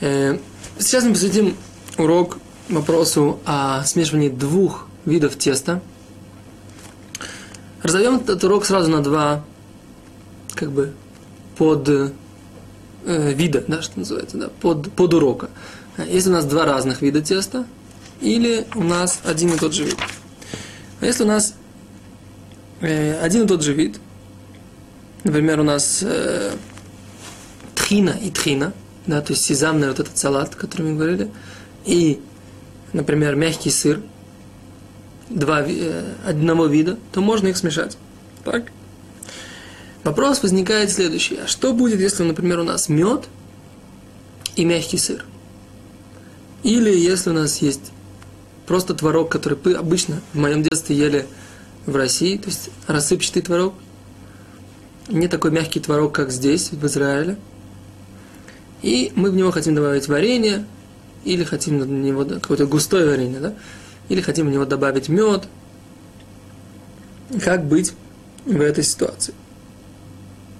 Э, сейчас мы посвятим урок вопросу о смешивании двух видов теста. Разовьем этот урок сразу на два, как бы, под э, вида, да, что называется, да, под, под урока. Если у нас два разных вида теста, или у нас один и тот же вид. А если у нас э, один и тот же вид, например, у нас э, тхина и тхина, да, то есть сезамный вот этот салат, о котором мы говорили, и, например, мягкий сыр, два, э, одного вида, то можно их смешать. Так? Вопрос возникает следующий. А что будет, если, например, у нас мед и мягкий сыр? Или если у нас есть просто творог, который обычно в моем детстве ели в России, то есть рассыпчатый творог, не такой мягкий творог, как здесь, в Израиле. И мы в него хотим добавить варенье, или хотим на него какое-то густое варенье, да? или хотим в него добавить мед. Как быть в этой ситуации?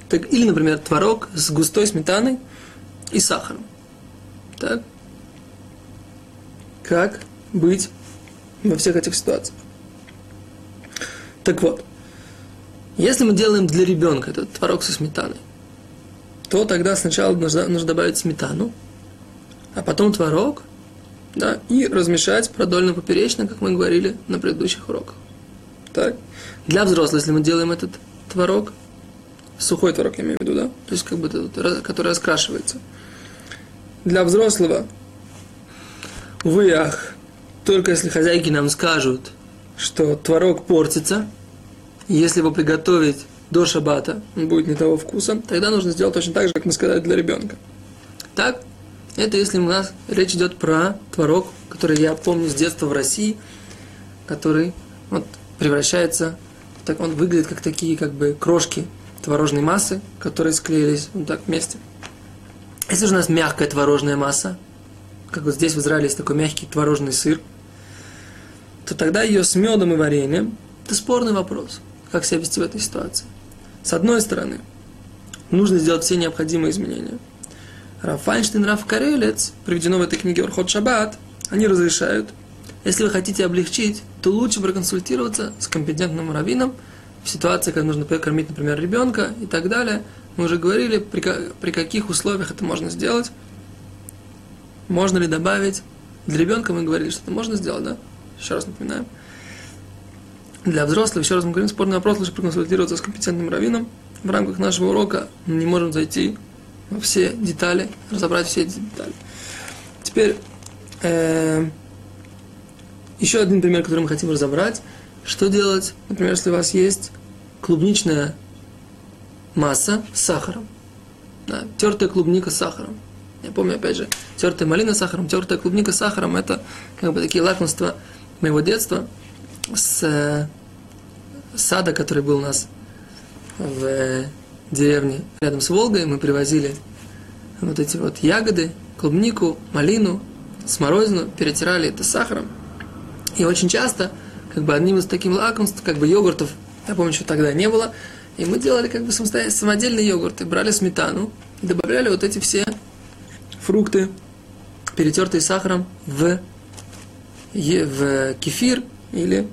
Так, или, например, творог с густой сметаной и сахаром. Так? Как быть во всех этих ситуациях? Так вот, если мы делаем для ребенка этот творог со сметаной, то тогда сначала нужно, нужно добавить сметану, а потом творог, да, и размешать продольно-поперечно, как мы говорили на предыдущих уроках. Так? Для взрослых, если мы делаем этот творог, сухой творог я имею в виду, да, то есть как бы этот, который раскрашивается. Для взрослого, увы, ах, только если хозяйки нам скажут, что творог портится, если его приготовить до шабата, он будет не того вкуса, тогда нужно сделать точно так же, как мы сказали для ребенка. Так, это если у нас речь идет про творог, который я помню с детства в России, который вот, превращается, так он выглядит как такие как бы крошки творожной массы, которые склеились вот так вместе. Если же у нас мягкая творожная масса, как вот здесь в Израиле есть такой мягкий творожный сыр, то тогда ее с медом и вареньем – это спорный вопрос, как себя вести в этой ситуации. С одной стороны, нужно сделать все необходимые изменения – Раф Файнштейн, Раф Карелец, приведено в этой книге Орхот Шаббат, они разрешают, если вы хотите облегчить, то лучше проконсультироваться с компетентным раввином в ситуации, когда нужно покормить, например, ребенка и так далее. Мы уже говорили, при, при каких условиях это можно сделать. Можно ли добавить? Для ребенка мы говорили, что это можно сделать, да? Еще раз напоминаем. Для взрослых, еще раз мы говорим, спорный вопрос, лучше проконсультироваться с компетентным раввином. В рамках нашего урока мы не можем зайти все детали, разобрать все эти детали. Теперь э, еще один пример, который мы хотим разобрать. Что делать, например, если у вас есть клубничная масса с сахаром. Да, тертая клубника с сахаром. Я помню, опять же, тертая малина с сахаром, тертая клубника с сахаром – это как бы такие лакомства моего детства с э, сада, который был у нас в деревне рядом с Волгой, мы привозили вот эти вот ягоды, клубнику, малину, смородину, перетирали это сахаром. И очень часто, как бы одним из таких лакомств, как бы йогуртов, я помню, что тогда не было, и мы делали как бы самодельные йогурты, брали сметану и добавляли вот эти все фрукты, перетертые сахаром, в, в кефир или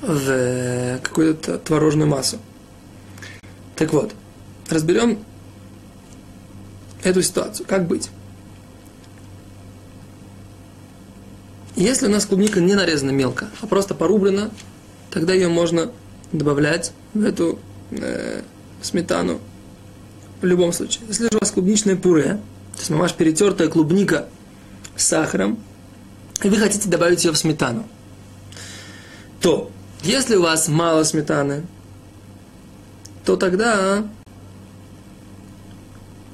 в какую-то творожную массу. Так вот, разберем эту ситуацию. Как быть? Если у нас клубника не нарезана мелко, а просто порублена, тогда ее можно добавлять в эту э, сметану в любом случае. Если же у вас клубничное пюре, то есть мамаш перетертая клубника с сахаром, и вы хотите добавить ее в сметану, то если у вас мало сметаны, то тогда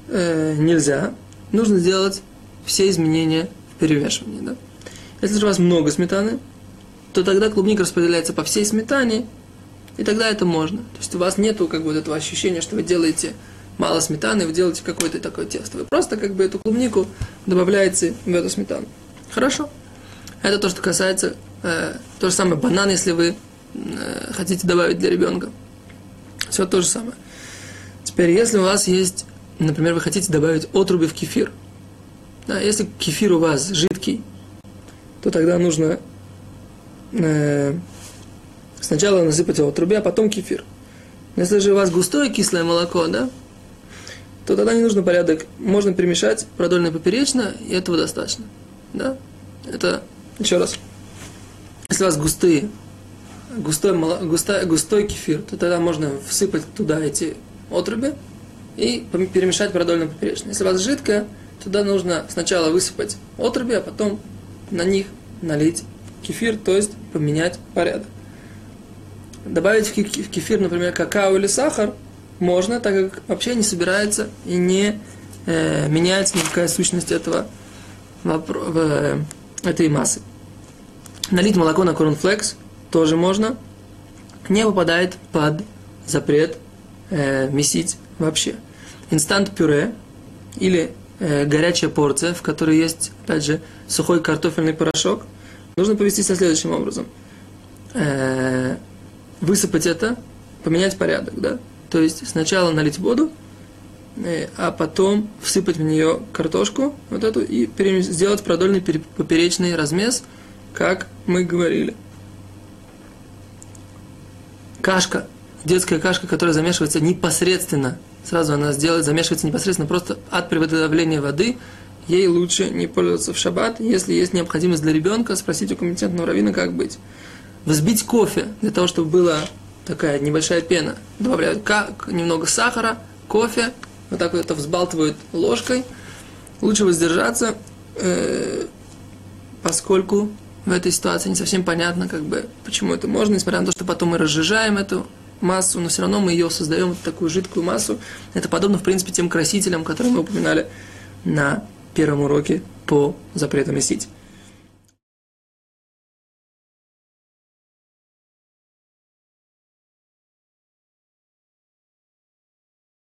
э, нельзя. Нужно сделать все изменения в перемешивании. Да? Если же у вас много сметаны, то тогда клубника распределяется по всей сметане, и тогда это можно. То есть у вас нет как бы этого ощущения, что вы делаете мало сметаны, вы делаете какое-то такое тесто. Вы просто как бы эту клубнику добавляете в эту сметану. Хорошо. Это то, что касается, э, то же самое банан, если вы э, хотите добавить для ребенка. Все то же самое. Теперь, если у вас есть, например, вы хотите добавить отруби в кефир, Да, если кефир у вас жидкий, то тогда нужно э, сначала насыпать его в трубе, а потом кефир. Если же у вас густое кислое молоко, да, то тогда не нужно порядок. Можно перемешать продольно и поперечно, и этого достаточно. Да? Это, еще раз, если у вас густые, густой, густой, густой кефир, то тогда можно всыпать туда эти отруби и перемешать продольно поперечно. Если у вас жидкое, туда нужно сначала высыпать отруби, а потом на них налить кефир, то есть поменять порядок. Добавить в кефир, например, какао или сахар можно, так как вообще не собирается и не э, меняется никакая сущность этого, э, этой массы. Налить молоко на корнфлекс тоже можно. Не попадает под запрет э, месить вообще. Инстант пюре или э, горячая порция, в которой есть, опять же, сухой картофельный порошок, нужно повести следующим образом. Э, высыпать это, поменять порядок, да? То есть сначала налить воду, э, а потом всыпать в нее картошку, вот эту, и сделать продольный поперечный размес, как мы говорили. Кашка, детская кашка, которая замешивается непосредственно, сразу она сделает, замешивается непосредственно просто от приготовления воды, ей лучше не пользоваться в шаббат, если есть необходимость для ребенка, спросить у компетентного равина, как быть. Взбить кофе для того, чтобы была такая небольшая пена. Добавляют как, немного сахара, кофе, вот так вот это взбалтывают ложкой. Лучше воздержаться, э, поскольку в этой ситуации не совсем понятно, как бы, почему это можно, несмотря на то, что потом мы разжижаем эту массу, но все равно мы ее создаем, вот такую жидкую массу. Это подобно, в принципе, тем красителям, которые мы упоминали на первом уроке по запрету месить.